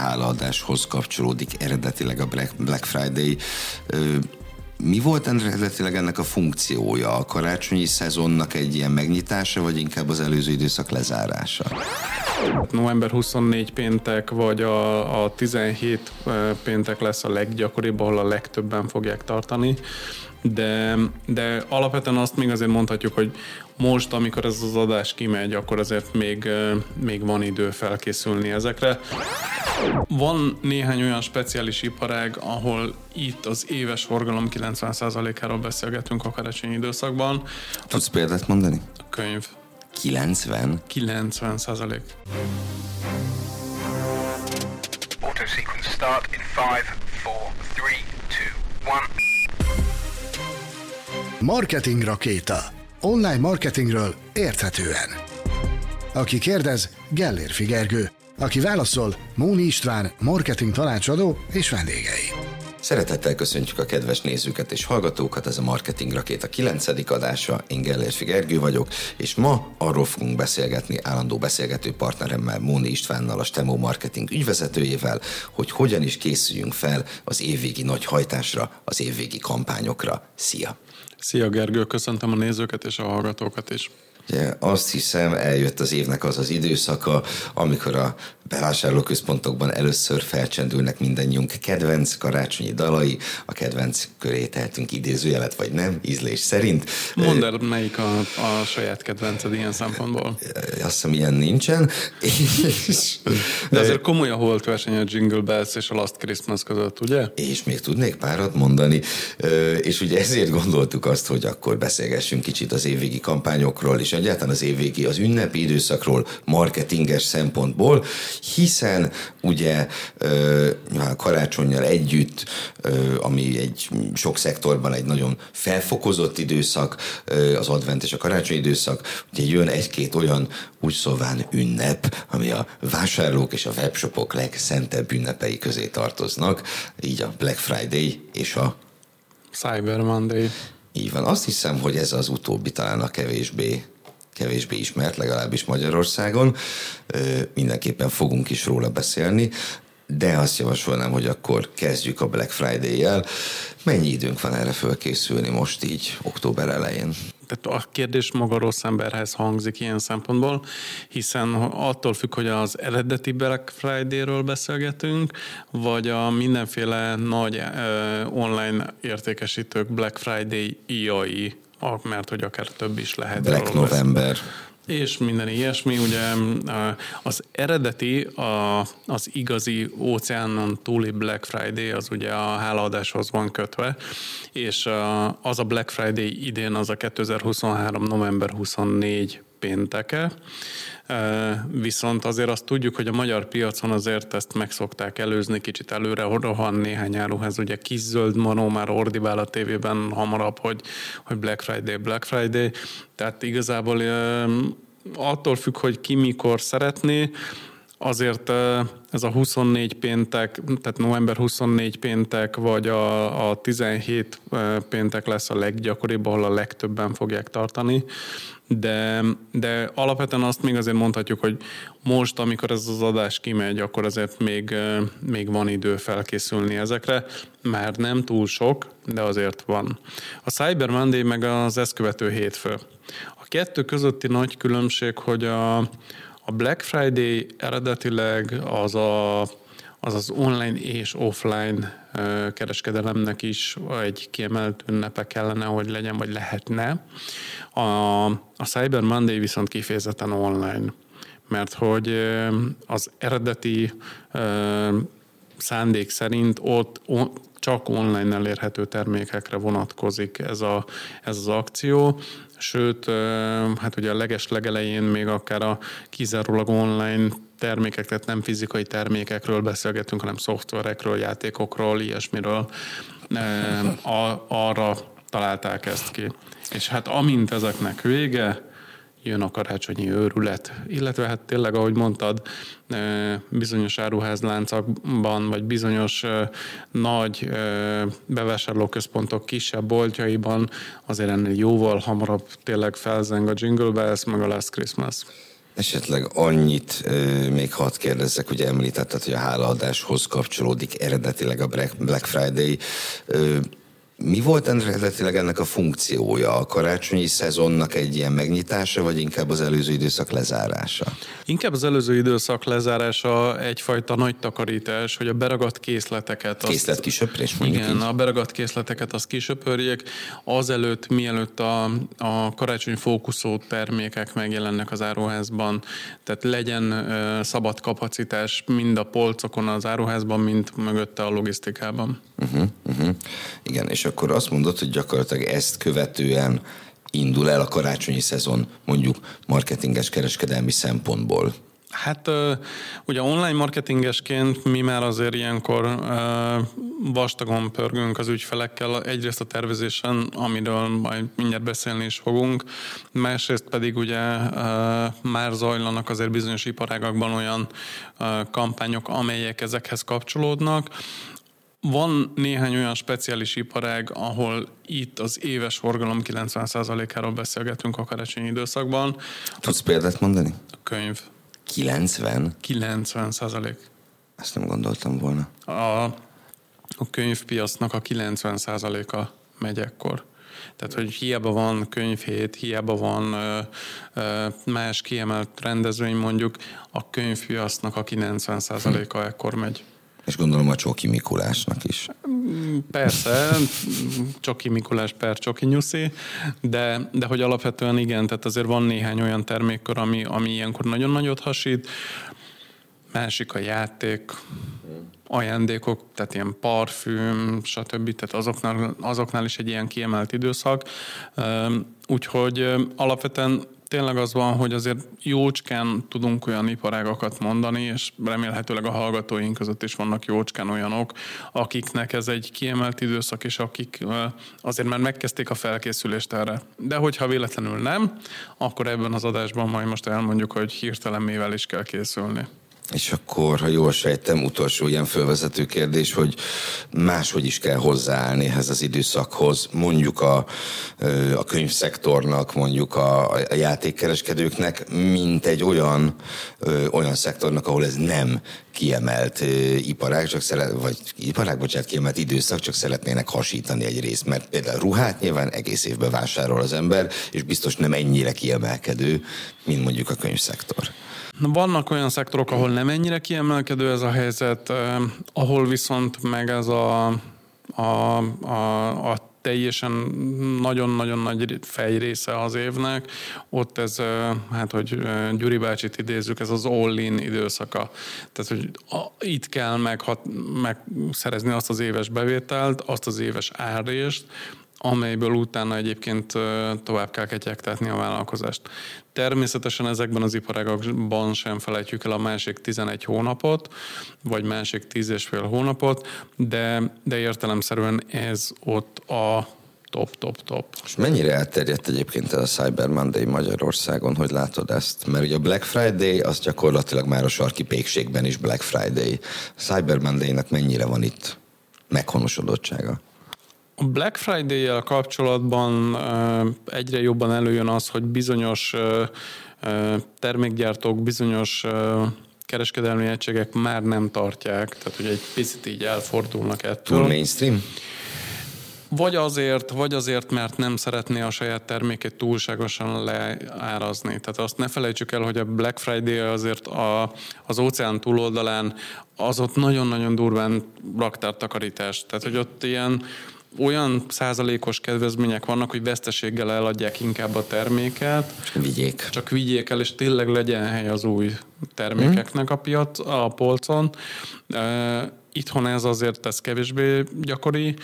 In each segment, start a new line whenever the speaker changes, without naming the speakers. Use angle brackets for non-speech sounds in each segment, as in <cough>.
hálaadáshoz kapcsolódik eredetileg a Black Friday. Mi volt eredetileg ennek a funkciója? A karácsonyi szezonnak egy ilyen megnyitása, vagy inkább az előző időszak lezárása?
November 24 péntek, vagy a, a 17 péntek lesz a leggyakoribb, ahol a legtöbben fogják tartani de, de alapvetően azt még azért mondhatjuk, hogy most, amikor ez az adás kimegy, akkor azért még, még van idő felkészülni ezekre. Van néhány olyan speciális iparág, ahol itt az éves forgalom 90%-áról beszélgetünk a karácsonyi időszakban.
Tudsz példát mondani?
A könyv.
90?
90 százalék. Auto sequence start in 5, 4, 3,
2, 1. Marketing rakéta. Online marketingről érthetően. Aki kérdez, Gellér Figergő. Aki válaszol, Móni István, marketing tanácsadó és vendégei.
Szeretettel köszöntjük a kedves nézőket és hallgatókat, ez a Marketing Rakéta 9. adása, én Gellérfi Gergő vagyok, és ma arról fogunk beszélgetni állandó beszélgető partneremmel, Móni Istvánnal, a Stemo Marketing ügyvezetőjével, hogy hogyan is készüljünk fel az évvégi nagy hajtásra, az évvégi kampányokra. Szia!
Szia Gergő, köszöntöm a nézőket és a hallgatókat is.
Ugye, azt hiszem, eljött az évnek az az időszaka, amikor a bevásárlóközpontokban először felcsendülnek mindannyiunk kedvenc karácsonyi dalai, a kedvenc köré tehetünk idézőjelet, vagy nem, ízlés szerint.
Mondd el, melyik a, a saját kedvenced ilyen szempontból?
Azt hiszem, ilyen nincsen.
De azért komoly a holt verseny a Jingle Bells és a Last Christmas között, ugye?
És még tudnék párat mondani, és ugye ezért gondoltuk azt, hogy akkor beszélgessünk kicsit az évvégi kampányokról, és egyáltalán az évvégi, az ünnepi időszakról marketinges szempontból, hiszen ugye karácsonyjal együtt, ami egy sok szektorban egy nagyon felfokozott időszak, az advent és a karácsony időszak, ugye jön egy-két olyan úgy szóván ünnep, ami a vásárlók és a webshopok legszentebb ünnepei közé tartoznak, így a Black Friday és a
Cyber Monday.
Így van. Azt hiszem, hogy ez az utóbbi talán a kevésbé kevésbé ismert, legalábbis Magyarországon. Mindenképpen fogunk is róla beszélni, de azt javasolnám, hogy akkor kezdjük a Black Friday-jel. Mennyi időnk van erre fölkészülni most így október elején?
Tehát a kérdés maga rossz emberhez hangzik ilyen szempontból, hiszen attól függ, hogy az eredeti Black Friday-ről beszélgetünk, vagy a mindenféle nagy uh, online értékesítők Black Friday IAI mert hogy akár több is lehet.
Black November.
És minden ilyesmi, ugye az eredeti, a, az igazi óceánon túli Black Friday, az ugye a hálaadáshoz van kötve, és az a Black Friday idén az a 2023. november 24 pénteke, Viszont azért azt tudjuk, hogy a magyar piacon azért ezt meg szokták előzni, kicsit előre rohan néhány áruház, ugye kis zöld manó már ordibál a tévében hamarabb, hogy, hogy Black Friday, Black Friday, tehát igazából attól függ, hogy ki mikor szeretné, azért ez a 24 péntek, tehát november 24 péntek, vagy a, a 17 péntek lesz a leggyakoribb, ahol a legtöbben fogják tartani de, de alapvetően azt még azért mondhatjuk, hogy most, amikor ez az adás kimegy, akkor azért még, még van idő felkészülni ezekre, már nem túl sok, de azért van. A Cyber Monday meg az ezt követő hétfő. A kettő közötti nagy különbség, hogy a, a Black Friday eredetileg az a az az online és offline kereskedelemnek is egy kiemelt ünnepe kellene, hogy legyen, vagy lehetne. A, a Cyber Monday viszont kifejezetten online, mert hogy az eredeti szándék szerint ott csak online elérhető termékekre vonatkozik ez, a, ez az akció, sőt, hát ugye a leges legelején még akár a kizárólag online termékek, tehát nem fizikai termékekről beszélgetünk, hanem szoftverekről, játékokról, ilyesmiről. A, arra találták ezt ki. És hát amint ezeknek vége, jön a karácsonyi őrület, illetve hát tényleg, ahogy mondtad, bizonyos áruházláncakban, vagy bizonyos nagy bevásárlóközpontok kisebb boltjaiban azért ennél jóval hamarabb tényleg felzeng a Jingle Bells, meg a Last Christmas.
Esetleg annyit még hadd kérdezzek, hogy említetted, hogy a hálaadáshoz kapcsolódik eredetileg a Black Friday. Mi volt eredetileg ennek a funkciója? A karácsonyi szezonnak egy ilyen megnyitása, vagy inkább az előző időszak lezárása?
Inkább az előző időszak lezárása egyfajta nagy takarítás, hogy a beragadt készleteket...
Készlet kisöprés
mondjuk Igen, így. a beragadt készleteket azt kisöpörjék. Azelőtt, mielőtt a, a karácsonyi fókuszó termékek megjelennek az áruházban, tehát legyen uh, szabad kapacitás mind a polcokon az áruházban, mind mögötte a logisztikában.
Uh-huh, uh-huh. Igen, és akkor azt mondod, hogy gyakorlatilag ezt követően indul el a karácsonyi szezon mondjuk marketinges kereskedelmi szempontból?
Hát ugye online marketingesként mi már azért ilyenkor vastagon pörgünk az ügyfelekkel, egyrészt a tervezésen, amiről majd mindjárt beszélni is fogunk, másrészt pedig ugye már zajlanak azért bizonyos iparágakban olyan kampányok, amelyek ezekhez kapcsolódnak, van néhány olyan speciális iparág, ahol itt az éves forgalom 90%-áról beszélgetünk a karácsonyi időszakban.
Tudsz példát mondani?
A könyv.
90?
90 százalék.
Ezt nem gondoltam volna.
A, a könyvpiacnak a 90 százaléka megy ekkor. Tehát, hogy hiába van könyvhét, hiába van ö, ö, más kiemelt rendezvény, mondjuk a könyvpiacnak a 90 százaléka hm. ekkor megy.
És gondolom a Csoki Mikulásnak is.
Persze, Csoki Mikulás per Csoki Nyuszi, de, de hogy alapvetően igen, tehát azért van néhány olyan termékkör, ami, ami ilyenkor nagyon nagyot hasít. Másik a játék, ajándékok, tehát ilyen parfüm, stb. Tehát azoknál, azoknál is egy ilyen kiemelt időszak. Úgyhogy alapvetően tényleg az van, hogy azért jócskán tudunk olyan iparágakat mondani, és remélhetőleg a hallgatóink között is vannak jócskán olyanok, akiknek ez egy kiemelt időszak, és akik azért már megkezdték a felkészülést erre. De hogyha véletlenül nem, akkor ebben az adásban majd most elmondjuk, hogy hirtelen mivel is kell készülni.
És akkor, ha jól sejtem, utolsó ilyen fölvezető kérdés, hogy máshogy is kell hozzáállni ehhez az időszakhoz, mondjuk a, a könyvszektornak, mondjuk a, a játékkereskedőknek, mint egy olyan, olyan szektornak, ahol ez nem kiemelt iparág, csak szeret, vagy iparág, bocsánat, kiemelt időszak, csak szeretnének hasítani egy részt, mert például ruhát nyilván egész évben vásárol az ember, és biztos nem ennyire kiemelkedő, mint mondjuk a könyvszektor.
Vannak olyan szektorok, ahol nem ennyire kiemelkedő ez a helyzet, ahol viszont meg ez a, a, a, a teljesen nagyon-nagyon nagy fejrésze az évnek. Ott ez, hát hogy Gyuri bácsit idézzük, ez az all-in időszaka. Tehát, hogy itt kell meghat, megszerezni azt az éves bevételt, azt az éves árést, amelyből utána egyébként tovább kell ketyegtetni a vállalkozást. Természetesen ezekben az iparágakban sem felejtjük el a másik 11 hónapot, vagy másik 10 és fél hónapot, de, de értelemszerűen ez ott a top, top, top.
És mennyire elterjedt egyébként a Cyber Monday Magyarországon, hogy látod ezt? Mert ugye a Black Friday az gyakorlatilag már a sarki pékségben is Black Friday. Cyber Monday-nek mennyire van itt meghonosodottsága?
A Black Friday-jel kapcsolatban egyre jobban előjön az, hogy bizonyos termékgyártók, bizonyos kereskedelmi egységek már nem tartják, tehát hogy egy picit így elfordulnak ettől.
Túl mainstream?
Vagy azért, vagy azért, mert nem szeretné a saját termékét túlságosan leárazni. Tehát azt ne felejtsük el, hogy a Black Friday azért a, az óceán túloldalán az ott nagyon-nagyon durván raktártakarítás. Tehát, hogy ott ilyen olyan százalékos kedvezmények vannak, hogy veszteséggel eladják inkább a terméket.
Csak vigyék.
Csak vigyék el, és tényleg legyen hely az új termékeknek a piac, a polcon. Itthon ez azért ez kevésbé gyakori,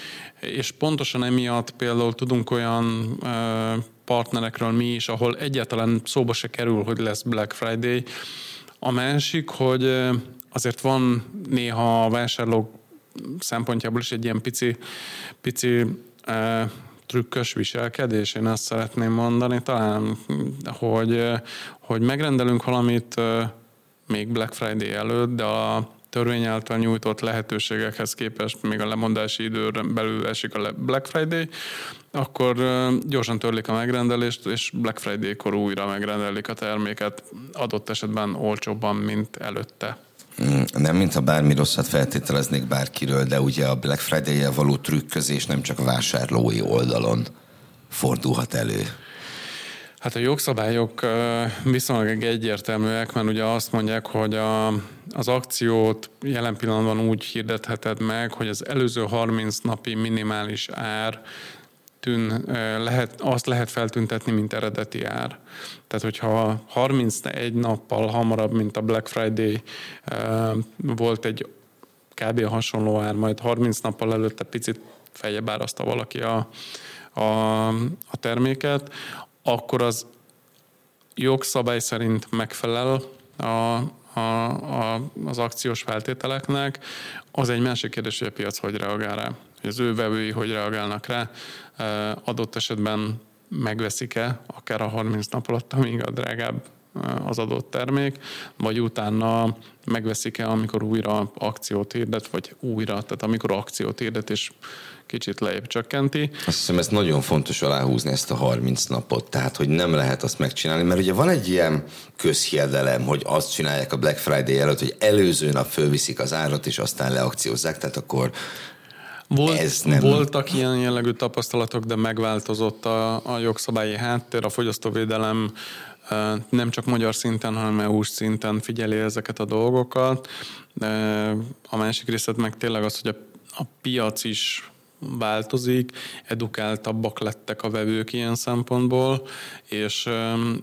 és pontosan emiatt például tudunk olyan partnerekről mi is, ahol egyáltalán szóba se kerül, hogy lesz Black Friday. A másik, hogy azért van néha a vásárlók szempontjából is egy ilyen pici, pici e, trükkös viselkedés, én azt szeretném mondani talán, hogy, hogy megrendelünk valamit még Black Friday előtt, de a törvény által nyújtott lehetőségekhez képest még a lemondási időn belül esik a Black Friday, akkor gyorsan törlik a megrendelést, és Black Friday-kor újra megrendelik a terméket, adott esetben olcsóbban, mint előtte.
Mm, nem, mintha bármi rosszat feltételeznék bárkiről, de ugye a Black Friday-jel való trükközés nem csak vásárlói oldalon fordulhat elő.
Hát a jogszabályok viszonylag egyértelműek, mert ugye azt mondják, hogy a, az akciót jelen pillanatban úgy hirdetheted meg, hogy az előző 30 napi minimális ár tűn, lehet, azt lehet feltüntetni, mint eredeti ár. Tehát, hogyha 31 nappal hamarabb, mint a Black Friday volt egy kb. hasonló ár, majd 30 nappal előtte picit feljebb árazta valaki a, a, a terméket, akkor az jogszabály szerint megfelel a, a, a, az akciós feltételeknek. Az egy másik kérdés, hogy a piac hogy reagál rá, hogy az ő vevői hogy reagálnak rá. Adott esetben megveszik-e akár a 30 nap alatt, amíg a drágább az adott termék, vagy utána megveszik-e, amikor újra akciót hirdet, vagy újra, tehát amikor akciót hirdet, és kicsit lejjebb csökkenti.
Azt hiszem, ez nagyon fontos aláhúzni ezt a 30 napot, tehát hogy nem lehet azt megcsinálni, mert ugye van egy ilyen közhiedelem, hogy azt csinálják a Black Friday előtt, hogy előző nap fölviszik az árat, és aztán leakciózzák, tehát akkor
volt, Ez nem... Voltak ilyen jellegű tapasztalatok, de megváltozott a, a jogszabályi háttér, a fogyasztóvédelem nem csak magyar szinten, hanem eu szinten figyeli ezeket a dolgokat. A másik részlet meg tényleg az, hogy a, piac is változik, edukáltabbak lettek a vevők ilyen szempontból, és,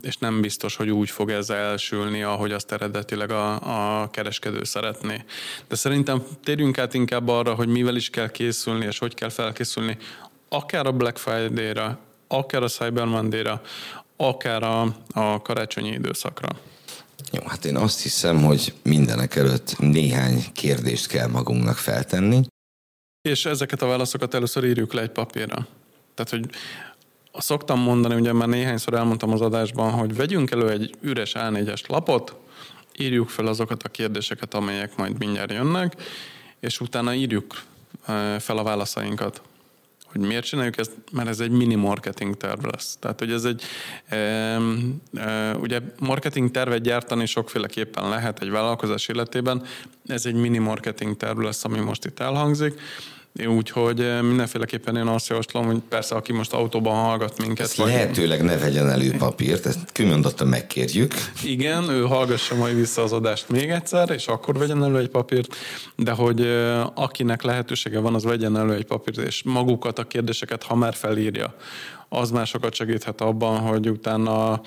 és nem biztos, hogy úgy fog ez elsülni, ahogy azt eredetileg a, a kereskedő szeretné. De szerintem térjünk át inkább arra, hogy mivel is kell készülni, és hogy kell felkészülni, akár a Black Friday-ra, akár a Cyber Monday-ra, akár a, a karácsonyi időszakra.
Jó, hát én azt hiszem, hogy mindenek előtt néhány kérdést kell magunknak feltenni.
És ezeket a válaszokat először írjuk le egy papírra. Tehát, hogy szoktam mondani, ugye már néhányszor elmondtam az adásban, hogy vegyünk elő egy üres A4-es lapot, írjuk fel azokat a kérdéseket, amelyek majd mindjárt jönnek, és utána írjuk eh, fel a válaszainkat hogy miért csináljuk ezt, mert ez egy mini marketing terv lesz. Tehát, hogy ez egy, e, e, ugye marketing tervet gyártani sokféleképpen lehet egy vállalkozás életében, ez egy mini marketing terv lesz, ami most itt elhangzik, Úgyhogy eh, mindenféleképpen én azt javaslom, hogy persze, aki most autóban hallgat minket.
Ezt vagy... lehetőleg ne vegyen elő papírt, ezt kimondottan megkérjük.
Igen, ő hallgassa majd vissza az adást még egyszer, és akkor vegyen elő egy papírt, de hogy eh, akinek lehetősége van, az vegyen elő egy papírt, és magukat a kérdéseket, ha már felírja, az másokat segíthet abban, hogy utána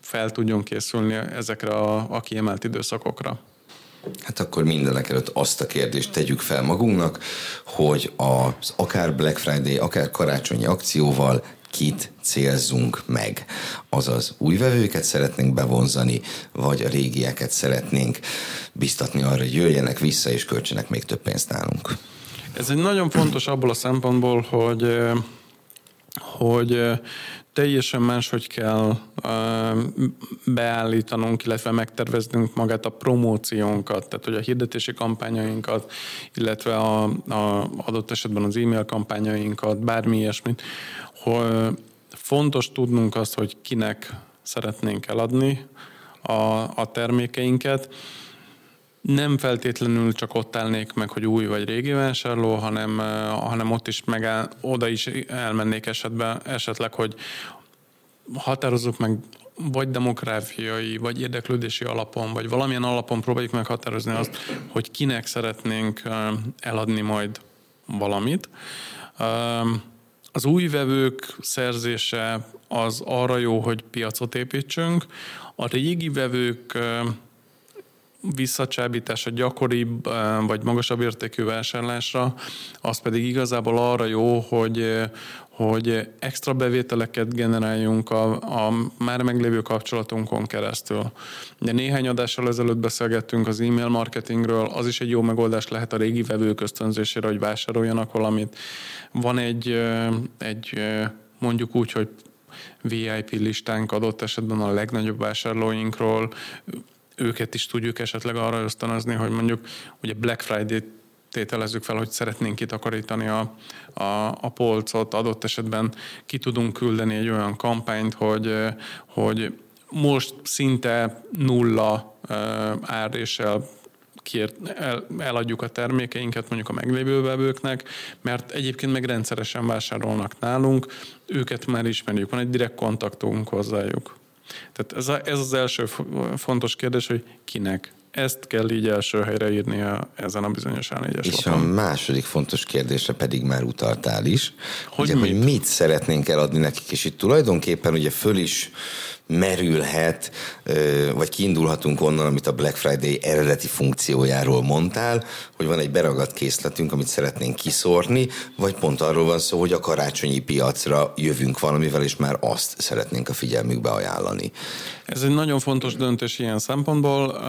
fel tudjon készülni ezekre a, a kiemelt időszakokra.
Hát akkor mindenek előtt azt a kérdést tegyük fel magunknak, hogy az akár Black Friday, akár karácsonyi akcióval kit célzunk meg. Azaz új vevőket szeretnénk bevonzani, vagy a régieket szeretnénk biztatni arra, hogy jöjjenek vissza és költsenek még több pénzt nálunk.
Ez egy nagyon fontos abból a szempontból, hogy hogy teljesen máshogy kell beállítanunk, illetve megterveznünk magát a promóciónkat, tehát hogy a hirdetési kampányainkat, illetve a, a adott esetben az e-mail kampányainkat, bármi ilyesmit, hogy fontos tudnunk azt, hogy kinek szeretnénk eladni a, a termékeinket, nem feltétlenül csak ott állnék meg, hogy új vagy régi vásárló, hanem, hanem ott is megáll, oda is elmennék esetben, esetleg, hogy határozzuk meg vagy demográfiai, vagy érdeklődési alapon, vagy valamilyen alapon próbáljuk meghatározni azt, hogy kinek szeretnénk eladni majd valamit. Az új vevők szerzése az arra jó, hogy piacot építsünk. A régi vevők visszacsábítása gyakoribb vagy magasabb értékű vásárlásra, az pedig igazából arra jó, hogy, hogy extra bevételeket generáljunk a, a már meglévő kapcsolatunkon keresztül. Ugye néhány adással ezelőtt beszélgettünk az e-mail marketingről, az is egy jó megoldás lehet a régi vevők ösztönzésére, hogy vásároljanak valamit. Van egy, egy mondjuk úgy, hogy VIP listánk adott esetben a legnagyobb vásárlóinkról, őket is tudjuk esetleg arra ösztönözni, hogy mondjuk ugye Black Friday tételezzük fel, hogy szeretnénk kitakarítani a, a, a polcot, adott esetben ki tudunk küldeni egy olyan kampányt, hogy, hogy most szinte nulla áréssel kért, el, eladjuk a termékeinket mondjuk a meglévő vevőknek, mert egyébként meg rendszeresen vásárolnak nálunk, őket már ismerjük, van egy direkt kontaktunk hozzájuk. Tehát ez, a, ez az első fontos kérdés, hogy kinek ezt kell így első helyre írni a, ezen a bizonyos A4-es
És lapon. a második fontos kérdésre pedig már utaltál is,
hogy,
ugye,
mit?
hogy mit szeretnénk eladni nekik, és itt tulajdonképpen ugye föl is merülhet, vagy kiindulhatunk onnan, amit a Black Friday eredeti funkciójáról mondtál, hogy van egy beragadt készletünk, amit szeretnénk kiszórni, vagy pont arról van szó, hogy a karácsonyi piacra jövünk valamivel, és már azt szeretnénk a figyelmükbe ajánlani.
Ez egy nagyon fontos döntés ilyen szempontból.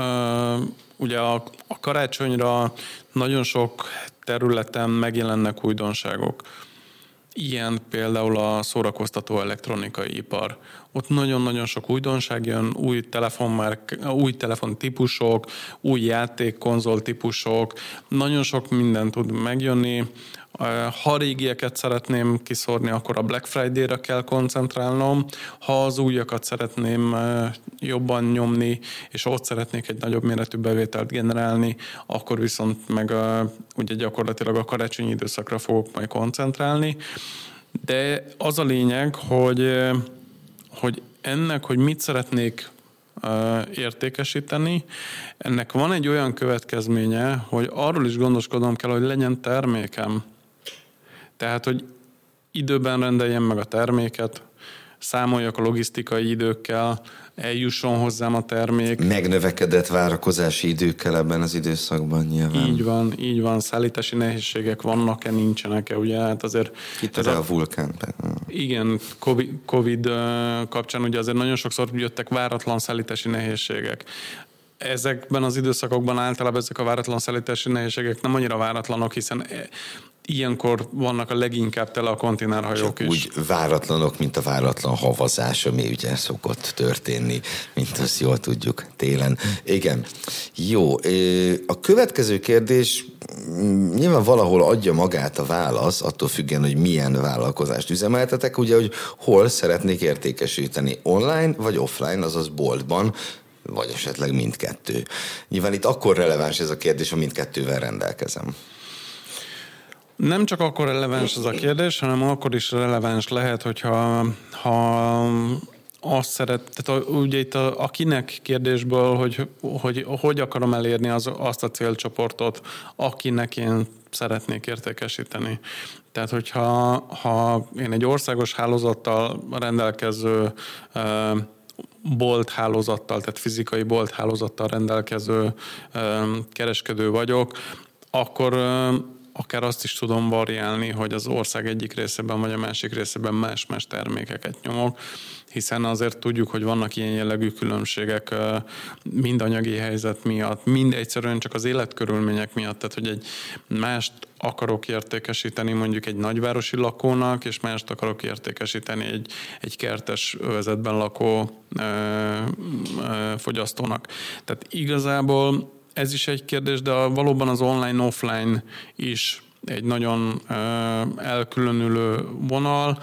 Ugye a, a karácsonyra nagyon sok területen megjelennek újdonságok Ilyen például a szórakoztató elektronikai ipar. Ott nagyon-nagyon sok újdonság jön, új telefonmárk, új telefontípusok, új játékkonzol típusok, nagyon sok minden tud megjönni. Ha régieket szeretném kiszórni, akkor a Black Friday-ra kell koncentrálnom. Ha az újakat szeretném jobban nyomni, és ott szeretnék egy nagyobb méretű bevételt generálni, akkor viszont meg ugye gyakorlatilag a karácsonyi időszakra fogok majd koncentrálni. De az a lényeg, hogy, hogy ennek, hogy mit szeretnék értékesíteni. Ennek van egy olyan következménye, hogy arról is gondoskodom kell, hogy legyen termékem. Tehát, hogy időben rendeljem meg a terméket, számoljak a logisztikai időkkel, eljusson hozzám a termék.
Megnövekedett várakozási időkkel ebben az időszakban nyilván.
Így van, így van. Szállítási nehézségek vannak-e, nincsenek-e, ugye? Hát azért...
Itt ez a, a vulkán.
Igen, COVID, COVID kapcsán ugye azért nagyon sokszor jöttek váratlan szállítási nehézségek ezekben az időszakokban általában ezek a váratlan szállítási nehézségek nem annyira váratlanok, hiszen ilyenkor vannak a leginkább tele a konténerhajók Csak is.
úgy váratlanok, mint a váratlan havazás, ami ugye szokott történni, mint azt jól tudjuk télen. Igen. Jó. A következő kérdés mm, nyilván valahol adja magát a válasz, attól függően, hogy milyen vállalkozást üzemeltetek, ugye, hogy hol szeretnék értékesíteni, online vagy offline, azaz boltban, vagy esetleg mindkettő. Nyilván itt akkor releváns ez a kérdés, ha mindkettővel rendelkezem.
Nem csak akkor releváns ez a kérdés, hanem akkor is releváns lehet, hogyha ha azt szeret, tehát ugye itt a, a kinek kérdésből, hogy, hogy hogy akarom elérni az, azt a célcsoportot, akinek én szeretnék értékesíteni. Tehát, hogyha ha én egy országos hálózattal rendelkező bolt hálózattal, tehát fizikai bolt hálózattal rendelkező kereskedő vagyok, akkor akár azt is tudom variálni, hogy az ország egyik részében vagy a másik részében más-más termékeket nyomok, hiszen azért tudjuk, hogy vannak ilyen jellegű különbségek mind anyagi helyzet miatt, mind egyszerűen csak az életkörülmények miatt, tehát hogy egy mást akarok értékesíteni mondjuk egy nagyvárosi lakónak, és mást akarok értékesíteni egy, egy kertes övezetben lakó ö, ö, fogyasztónak. Tehát igazából ez is egy kérdés, de valóban az online-offline is egy nagyon elkülönülő vonal.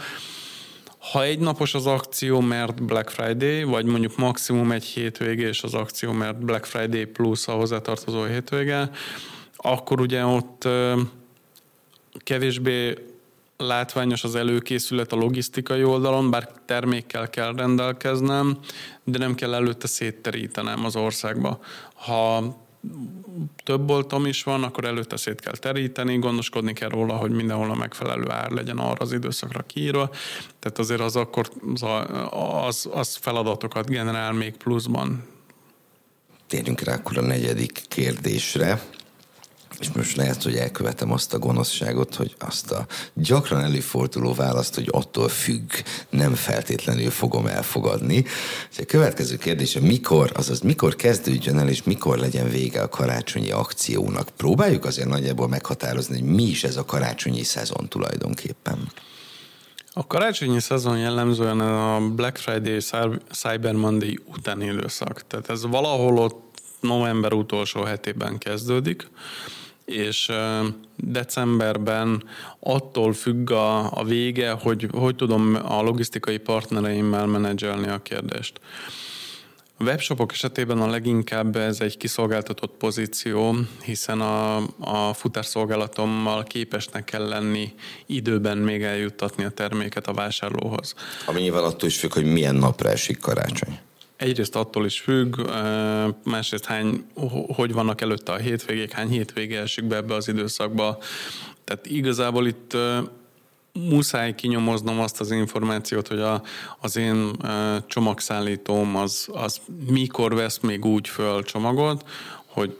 Ha egy napos az akció, mert Black Friday, vagy mondjuk maximum egy hétvége, és az akció, mert Black Friday plusz a hozzátartozó hétvége, akkor ugye ott kevésbé látványos az előkészület a logisztikai oldalon, bár termékkel kell rendelkeznem, de nem kell előtte szétterítenem az országba. Ha több boltom is van, akkor előtte szét kell teríteni, gondoskodni kell róla, hogy mindenhol a megfelelő ár legyen arra az időszakra kiírva. Tehát azért az akkor az, az feladatokat generál még pluszban.
Térjünk rá akkor a negyedik kérdésre. És most lehet, hogy elkövetem azt a gonoszságot, hogy azt a gyakran előforduló választ, hogy attól függ, nem feltétlenül fogom elfogadni. És a következő kérdés, mikor, azaz mikor kezdődjön el, és mikor legyen vége a karácsonyi akciónak. Próbáljuk azért nagyjából meghatározni, hogy mi is ez a karácsonyi szezon tulajdonképpen.
A karácsonyi szezon jellemzően a Black Friday, Cyber Monday utáni időszak. Tehát ez valahol ott november utolsó hetében kezdődik, és decemberben attól függ a, a vége, hogy hogy tudom a logisztikai partnereimmel menedzselni a kérdést. A webshopok esetében a leginkább ez egy kiszolgáltatott pozíció, hiszen a, a futárszolgálatommal képesnek kell lenni időben még eljuttatni a terméket a vásárlóhoz.
Ami nyilván attól is függ, hogy milyen napra esik karácsony.
Egyrészt attól is függ, másrészt hány, hogy vannak előtte a hétvégék, hány hétvége esik be ebbe az időszakba. Tehát igazából itt muszáj kinyomoznom azt az információt, hogy a, az én csomagszállítóm az, az mikor vesz még úgy föl csomagot, hogy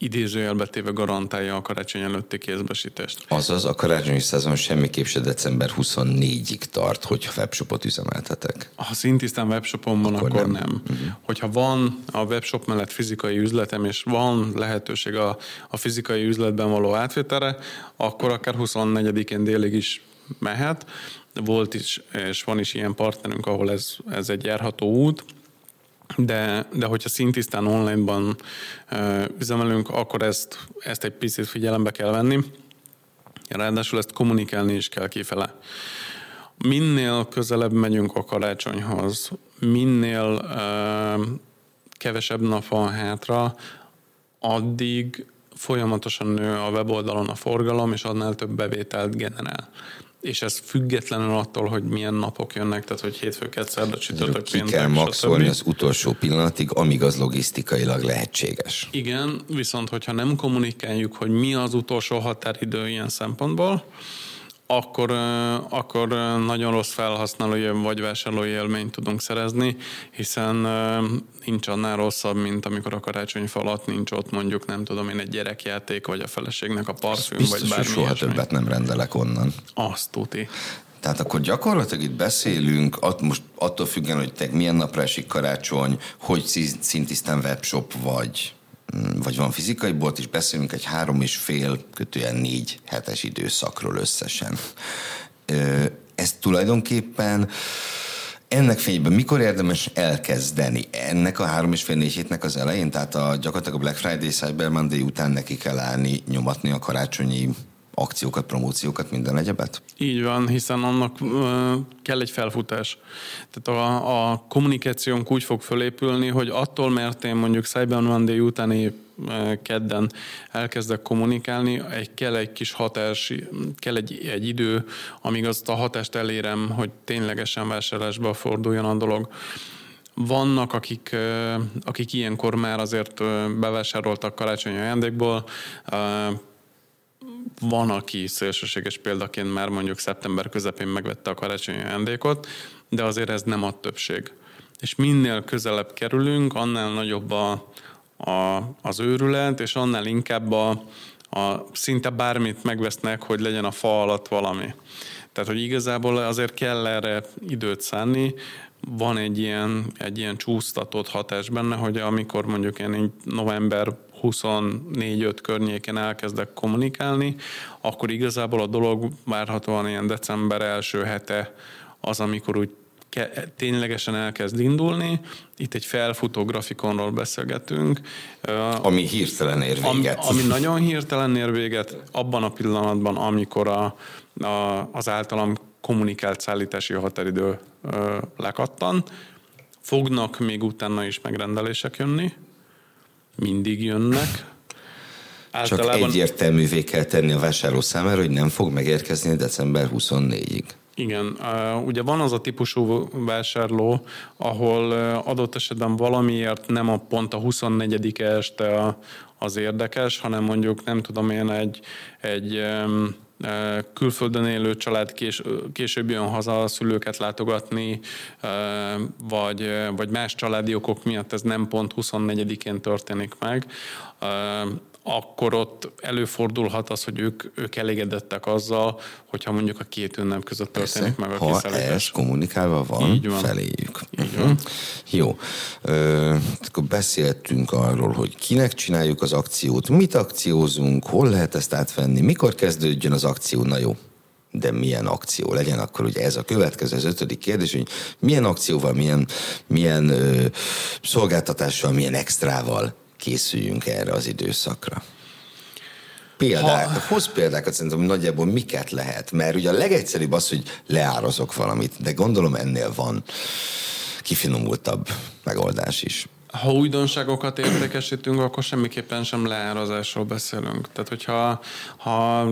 idézőjelbe téve garantálja a karácsony előtti kézbesítést.
Azaz a karácsonyi szezon semmiképp se december 24-ig tart, hogy webshopot üzemeltetek.
Ha szintisztán webshopon van, akkor, akkor nem. nem. Uh-huh. Hogyha van a webshop mellett fizikai üzletem, és van lehetőség a, a fizikai üzletben való átvételre, akkor akár 24-én délig is mehet. Volt is, és van is ilyen partnerünk, ahol ez, ez egy járható út, de, de hogyha szintisztán online-ban üzemelünk, akkor ezt, ezt egy picit figyelembe kell venni. Ráadásul ezt kommunikálni is kell kifele. Minél közelebb megyünk a karácsonyhoz, minél uh, kevesebb nap van hátra, addig folyamatosan nő a weboldalon a forgalom, és annál több bevételt generál és ez függetlenül attól, hogy milyen napok jönnek, tehát hogy hétfőket, szerda, csütörtök,
Ki kell maxolni az utolsó pillanatig, amíg az logisztikailag lehetséges.
Igen, viszont hogyha nem kommunikáljuk, hogy mi az utolsó határidő ilyen szempontból, akkor, akkor nagyon rossz felhasználói vagy vásárlói élményt tudunk szerezni, hiszen nincs annál rosszabb, mint amikor a karácsony falat nincs ott mondjuk, nem tudom én, egy gyerekjáték, vagy a feleségnek a parfüm,
Biztos,
vagy bármi
soha ilyesmi. többet nem rendelek onnan.
Azt tuti.
Tehát akkor gyakorlatilag itt beszélünk, att, most attól függően, hogy te milyen napra esik karácsony, hogy szintisztán webshop vagy, vagy van fizikai bolt, és beszélünk egy három és fél, kötően négy hetes időszakról összesen. Ez tulajdonképpen ennek fényében mikor érdemes elkezdeni? Ennek a három és fél négy hétnek az elején, tehát a, gyakorlatilag a Black Friday, Cyber Monday után neki kell állni, nyomatni a karácsonyi akciókat, promóciókat, minden egyebet?
Így van, hiszen annak kell egy felfutás. Tehát a, a kommunikációnk úgy fog fölépülni, hogy attól, mert én mondjuk Cyber Monday utáni kedden elkezdek kommunikálni, egy, kell egy kis hatás, kell egy, egy idő, amíg azt a hatást elérem, hogy ténylegesen vásárlásba forduljon a dolog. Vannak, akik, akik ilyenkor már azért bevásároltak karácsonyi ajándékból, van, aki szélsőséges példaként már mondjuk szeptember közepén megvette a karácsonyi ajándékot, de azért ez nem a többség. És minél közelebb kerülünk, annál nagyobb a, a, az őrület, és annál inkább a, a szinte bármit megvesznek, hogy legyen a fa alatt valami. Tehát, hogy igazából azért kell erre időt szánni, van egy ilyen, egy ilyen csúsztatott hatás benne, hogy amikor mondjuk én november 24-5 környéken elkezdek kommunikálni, akkor igazából a dolog várhatóan ilyen december első hete az, amikor úgy ke- ténylegesen elkezd indulni. Itt egy felfutó grafikonról beszélgetünk.
Ami hirtelen ér véget.
Ami, ami nagyon hirtelen ér véget, abban a pillanatban, amikor a, a, az általam kommunikált szállítási határidő ö, lekattan. Fognak még utána is megrendelések jönni, mindig jönnek.
Általában... Csak egyértelművé kell tenni a vásárló számára, hogy nem fog megérkezni december 24-ig.
Igen, ugye van az a típusú vásárló, ahol adott esetben valamiért nem a pont a 24 este az érdekes, hanem mondjuk nem tudom én egy, egy külföldön élő család kés, később jön haza a szülőket látogatni, vagy, vagy más családi okok miatt ez nem pont 24-én történik meg, akkor ott előfordulhat az, hogy ők, ők elégedettek azzal, hogyha mondjuk a két ünnep között történik Persze, meg a
ha ez kommunikálva van, Így van. feléjük. Így van. Uh-huh. Jó. Ö, akkor beszéltünk arról, hogy kinek csináljuk az akciót, mit akciózunk, hol lehet ezt átvenni, mikor kezdődjön az akció, na jó. De milyen akció legyen, akkor ugye ez a következő, az ötödik kérdés, hogy milyen akcióval, milyen, milyen ö, szolgáltatással, milyen extrával készüljünk erre az időszakra? Példák, ha... hoz példákat szerintem, hogy nagyjából miket lehet, mert ugye a legegyszerűbb az, hogy leározok valamit, de gondolom ennél van kifinomultabb megoldás is
ha újdonságokat értékesítünk, akkor semmiképpen sem leárazásról beszélünk. Tehát, hogyha ha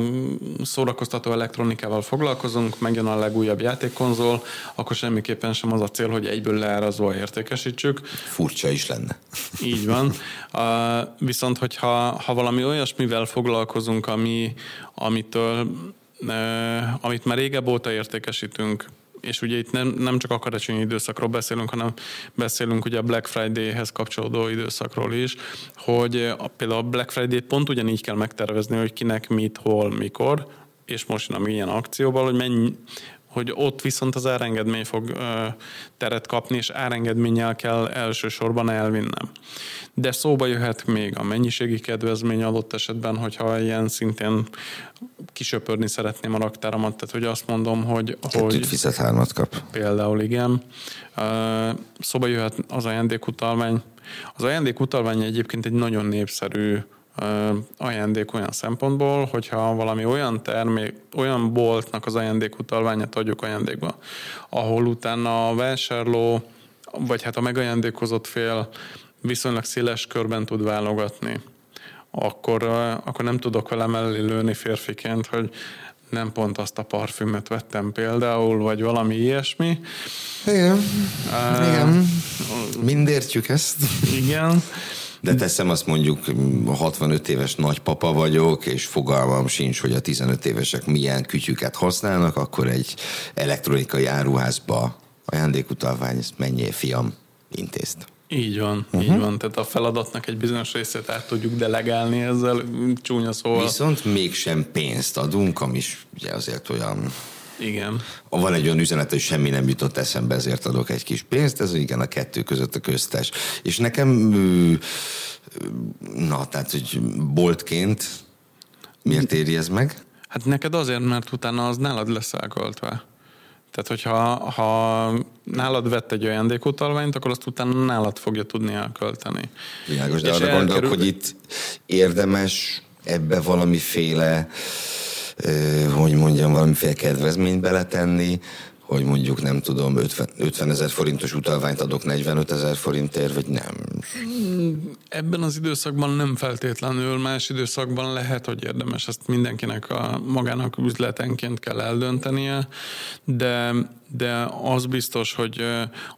szórakoztató elektronikával foglalkozunk, megjön a legújabb játékkonzol, akkor semmiképpen sem az a cél, hogy egyből leárazva értékesítsük.
Furcsa is lenne.
Így van. Uh, viszont, hogyha ha valami olyasmivel foglalkozunk, ami, amitől, uh, amit már régebb óta értékesítünk, és ugye itt nem, nem csak a karácsonyi időszakról beszélünk, hanem beszélünk ugye a Black Friday-hez kapcsolódó időszakról is, hogy a, például a Black Friday-t pont ugyanígy kell megtervezni, hogy kinek mit, hol, mikor, és most nem ilyen akcióval, hogy mennyi, hogy ott viszont az árengedmény fog ö, teret kapni, és árengedménnyel kell elsősorban elvinnem. De szóba jöhet még a mennyiségi kedvezmény adott esetben, hogyha ilyen szintén kisöpörni szeretném a raktáramat, tehát hogy azt mondom, hogy...
Kettőt hogy
fizet,
hármat kap.
Például igen. Szóba jöhet az ajándékutalvány. Az ajándékutalvány egyébként egy nagyon népszerű ajándék olyan szempontból, hogyha valami olyan termék, olyan boltnak az ajándékutalványát adjuk ajándékba, ahol utána a vásárló, vagy hát a megajándékozott fél viszonylag széles körben tud válogatni, akkor, akkor nem tudok vele mellé lőni férfiként, hogy nem pont azt a parfümöt vettem például, vagy valami ilyesmi.
Igen, uh, igen. Mind értjük ezt.
Igen.
De teszem azt mondjuk 65 éves nagypapa vagyok, és fogalmam sincs, hogy a 15 évesek milyen kütyüket használnak, akkor egy elektronikai áruházba ajándékutalvány, ezt mennyi fiam intézt.
Így van, uh-huh. így van. Tehát a feladatnak egy bizonyos részét át tudjuk delegálni ezzel, csúnya szóval.
Viszont mégsem pénzt adunk, ami is ugye azért olyan
igen.
Van egy olyan üzenet, hogy semmi nem jutott eszembe, ezért adok egy kis pénzt, ez igen a kettő között a köztes. És nekem, na, tehát, hogy boltként miért éri ez meg?
Hát neked azért, mert utána az nálad lesz elköltve. Tehát, hogyha ha nálad vett egy ajándékutalványt, akkor azt utána nálad fogja tudni elkölteni.
Világos, de És arra elkerül... gondolok, hogy itt érdemes ebbe valamiféle hogy mondjam, valamiféle kedvezményt beletenni, hogy mondjuk nem tudom, 50, 50 ezer forintos utalványt adok 45 ezer forintért, vagy nem?
Ebben az időszakban nem feltétlenül, más időszakban lehet, hogy érdemes, ezt mindenkinek a magának üzletenként kell eldöntenie, de, de az biztos, hogy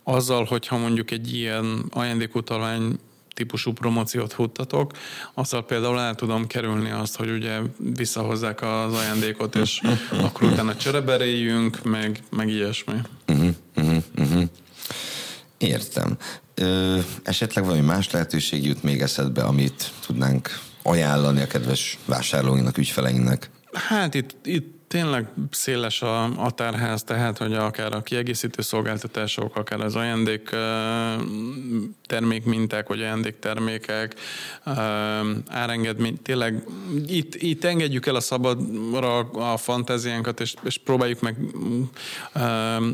azzal, hogyha mondjuk egy ilyen ajándékutalvány típusú promóciót futtatok, azzal például el tudom kerülni azt, hogy ugye visszahozzák az ajándékot, és <laughs> akkor utána csereberéljünk, meg, meg ilyesmi. Uh-huh, uh-huh, uh-huh.
Értem. Ö, esetleg valami más lehetőség jut még eszedbe, amit tudnánk ajánlani a kedves vásárlóinak, ügyfeleinknek?
Hát itt, itt tényleg széles a, a tárház, tehát hogy akár a kiegészítő szolgáltatások, akár az ajándék termékminták, vagy ajándéktermékek, árengedmény, tényleg itt, itt engedjük el a szabadra a fantáziánkat, és, és próbáljuk meg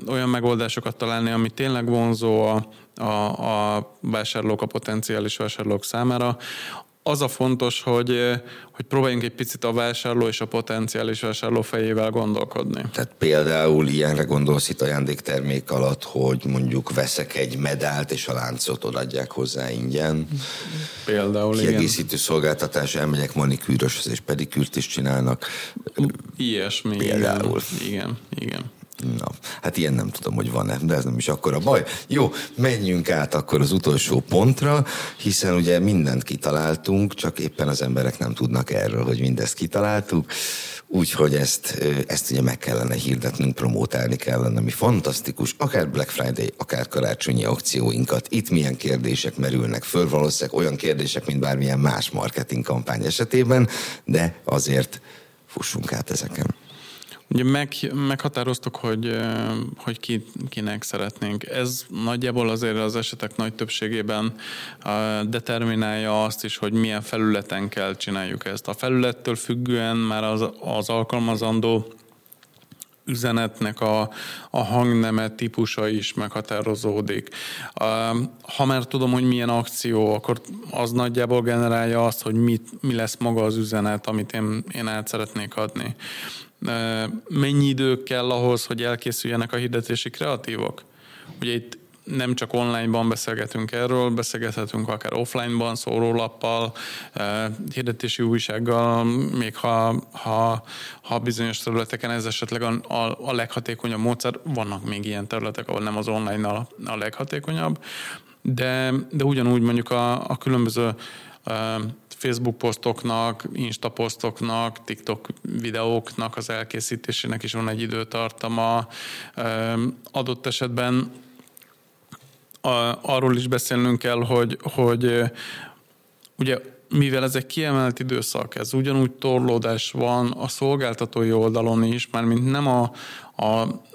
olyan megoldásokat találni, ami tényleg vonzó a, a, a vásárlók, a potenciális vásárlók számára, az a fontos, hogy, hogy próbáljunk egy picit a vásárló és a potenciális vásárló fejével gondolkodni.
Tehát például ilyenre gondolsz itt ajándéktermék alatt, hogy mondjuk veszek egy medált, és a láncot odaadják hozzá ingyen.
Például,
Kiegészítő igen. szolgáltatás, elmegyek manikűröshez, és pedikűrt is csinálnak.
Ilyesmi.
Például.
Igen, igen. igen.
Na, hát ilyen nem tudom, hogy van-e, de ez nem is akkor a baj. Jó, menjünk át akkor az utolsó pontra, hiszen ugye mindent kitaláltunk, csak éppen az emberek nem tudnak erről, hogy mindezt kitaláltuk. Úgyhogy ezt, ezt ugye meg kellene hirdetnünk, promótálni kellene, ami fantasztikus, akár Black Friday, akár karácsonyi akcióinkat. Itt milyen kérdések merülnek föl, valószínűleg olyan kérdések, mint bármilyen más marketing kampány esetében, de azért fussunk át ezeken.
Ugye meg, meghatároztuk, hogy, hogy ki, kinek szeretnénk. Ez nagyjából azért az esetek nagy többségében determinálja azt is, hogy milyen felületen kell csináljuk ezt. A felülettől függően már az, az alkalmazandó üzenetnek a, a hangneme típusa is meghatározódik. Ha már tudom, hogy milyen akció, akkor az nagyjából generálja azt, hogy mit, mi lesz maga az üzenet, amit én, én át szeretnék adni. Mennyi idő kell ahhoz, hogy elkészüljenek a hirdetési kreatívok? Ugye itt nem csak online-ban beszélgetünk erről, beszélgethetünk akár offline-ban, szórólappal, hirdetési újsággal, még ha, ha, ha bizonyos területeken ez esetleg a, a, a leghatékonyabb módszer, vannak még ilyen területek, ahol nem az online a, a leghatékonyabb, de, de ugyanúgy mondjuk a, a különböző Facebook posztoknak, Insta posztoknak, TikTok videóknak az elkészítésének is van egy időtartama. Adott esetben arról is beszélnünk kell, hogy, hogy ugye mivel ez egy kiemelt időszak, ez ugyanúgy torlódás van a szolgáltatói oldalon is, mármint nem a, a,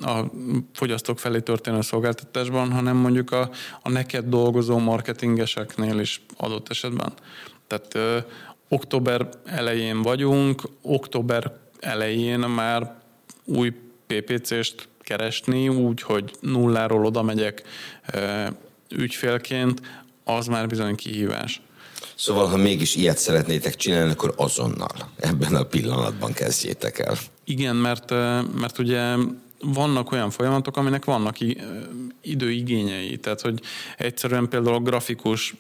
a fogyasztók felé történő szolgáltatásban, hanem mondjuk a, a neked dolgozó marketingeseknél is adott esetben. Tehát ö, október elején vagyunk, október elején már új PPC-st keresni, úgy, hogy nulláról oda megyek ügyfélként, az már bizony kihívás.
Szóval, ha mégis ilyet szeretnétek csinálni, akkor azonnal, ebben a pillanatban kezdjétek el.
Igen, mert, mert ugye vannak olyan folyamatok, aminek vannak időigényei. Tehát, hogy egyszerűen például a grafikus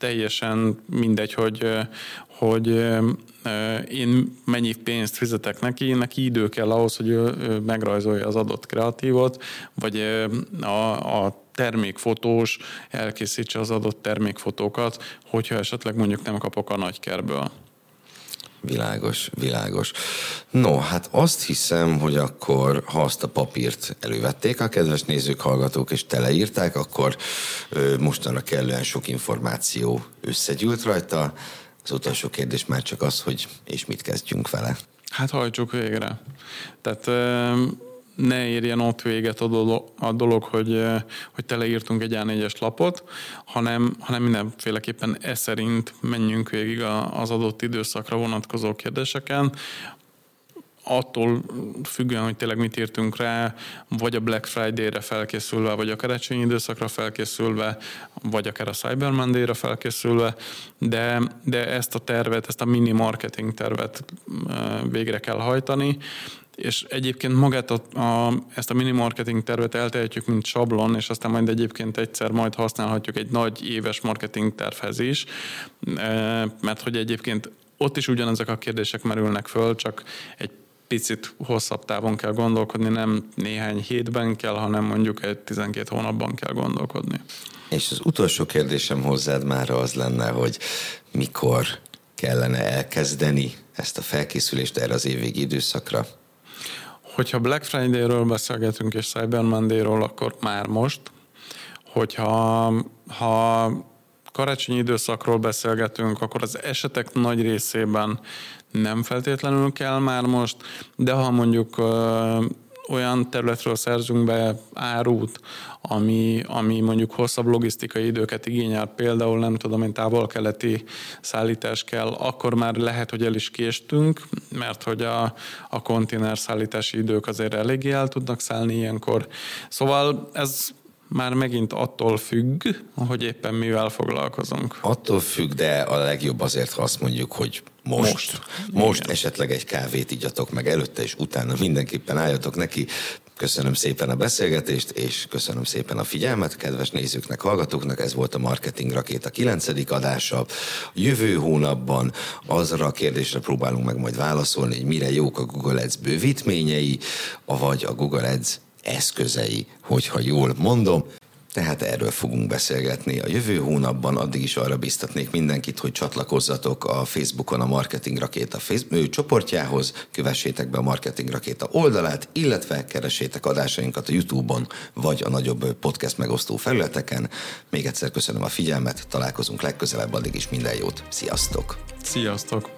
teljesen mindegy, hogy, hogy én mennyi pénzt fizetek neki, neki idő kell ahhoz, hogy ő megrajzolja az adott kreatívot, vagy a, a termékfotós elkészítse az adott termékfotókat, hogyha esetleg mondjuk nem kapok a nagykerből.
Világos, világos. No, hát azt hiszem, hogy akkor, ha azt a papírt elővették a kedves nézők, hallgatók, és teleírták, akkor ö, mostanra kellően sok információ összegyűlt rajta. Az utolsó kérdés már csak az, hogy és mit kezdjünk vele.
Hát hajtsuk végre. Tehát ö, ne érjen ott véget a dolog, a dolog hogy, hogy teleírtunk egy A4-es lapot, hanem, hanem mindenféleképpen e szerint menjünk végig az adott időszakra vonatkozó kérdéseken, attól függően, hogy tényleg mit írtunk rá, vagy a Black Friday-re felkészülve, vagy a karácsonyi időszakra felkészülve, vagy akár a Cyber Monday-ra felkészülve, de, de ezt a tervet, ezt a mini marketing tervet végre kell hajtani, és egyébként magát a, a, ezt a mini marketing tervet eltehetjük, mint sablon, és aztán majd egyébként egyszer majd használhatjuk egy nagy éves marketing tervhez is, e, mert hogy egyébként ott is ugyanezek a kérdések merülnek föl, csak egy picit hosszabb távon kell gondolkodni, nem néhány hétben kell, hanem mondjuk egy 12 hónapban kell gondolkodni.
És az utolsó kérdésem hozzád már az lenne, hogy mikor kellene elkezdeni ezt a felkészülést erre az évvégi időszakra?
Hogyha Black Friday-ről beszélgetünk és Cyber Monday-ról, akkor már most. Hogyha ha karácsonyi időszakról beszélgetünk, akkor az esetek nagy részében nem feltétlenül kell már most, de ha mondjuk olyan területről szerzünk be árut, ami, ami mondjuk hosszabb logisztikai időket igényel, például nem tudom én távol-keleti szállítás kell, akkor már lehet, hogy el is késtünk, mert hogy a, a konténer szállítási idők azért eléggé el tudnak szállni ilyenkor. Szóval ez már megint attól függ, hogy éppen mivel foglalkozunk.
Attól függ, de a legjobb azért, ha azt mondjuk, hogy most. Most, most esetleg egy kávét igyatok meg előtte, és utána mindenképpen álljatok neki. Köszönöm szépen a beszélgetést, és köszönöm szépen a figyelmet, kedves nézőknek, hallgatóknak. Ez volt a Marketing Rakéta 9. adása. Jövő hónapban azra a kérdésre próbálunk meg majd válaszolni, hogy mire jók a Google Ads bővítményei, vagy a Google Ads eszközei, hogyha jól mondom. Tehát erről fogunk beszélgetni a jövő hónapban, addig is arra biztatnék mindenkit, hogy csatlakozzatok a Facebookon a Marketing Rakéta Facebook csoportjához, kövessétek be a Marketing Rakéta oldalát, illetve keresétek adásainkat a YouTube-on, vagy a nagyobb podcast megosztó felületeken. Még egyszer köszönöm a figyelmet, találkozunk legközelebb, addig is minden jót. Sziasztok!
Sziasztok!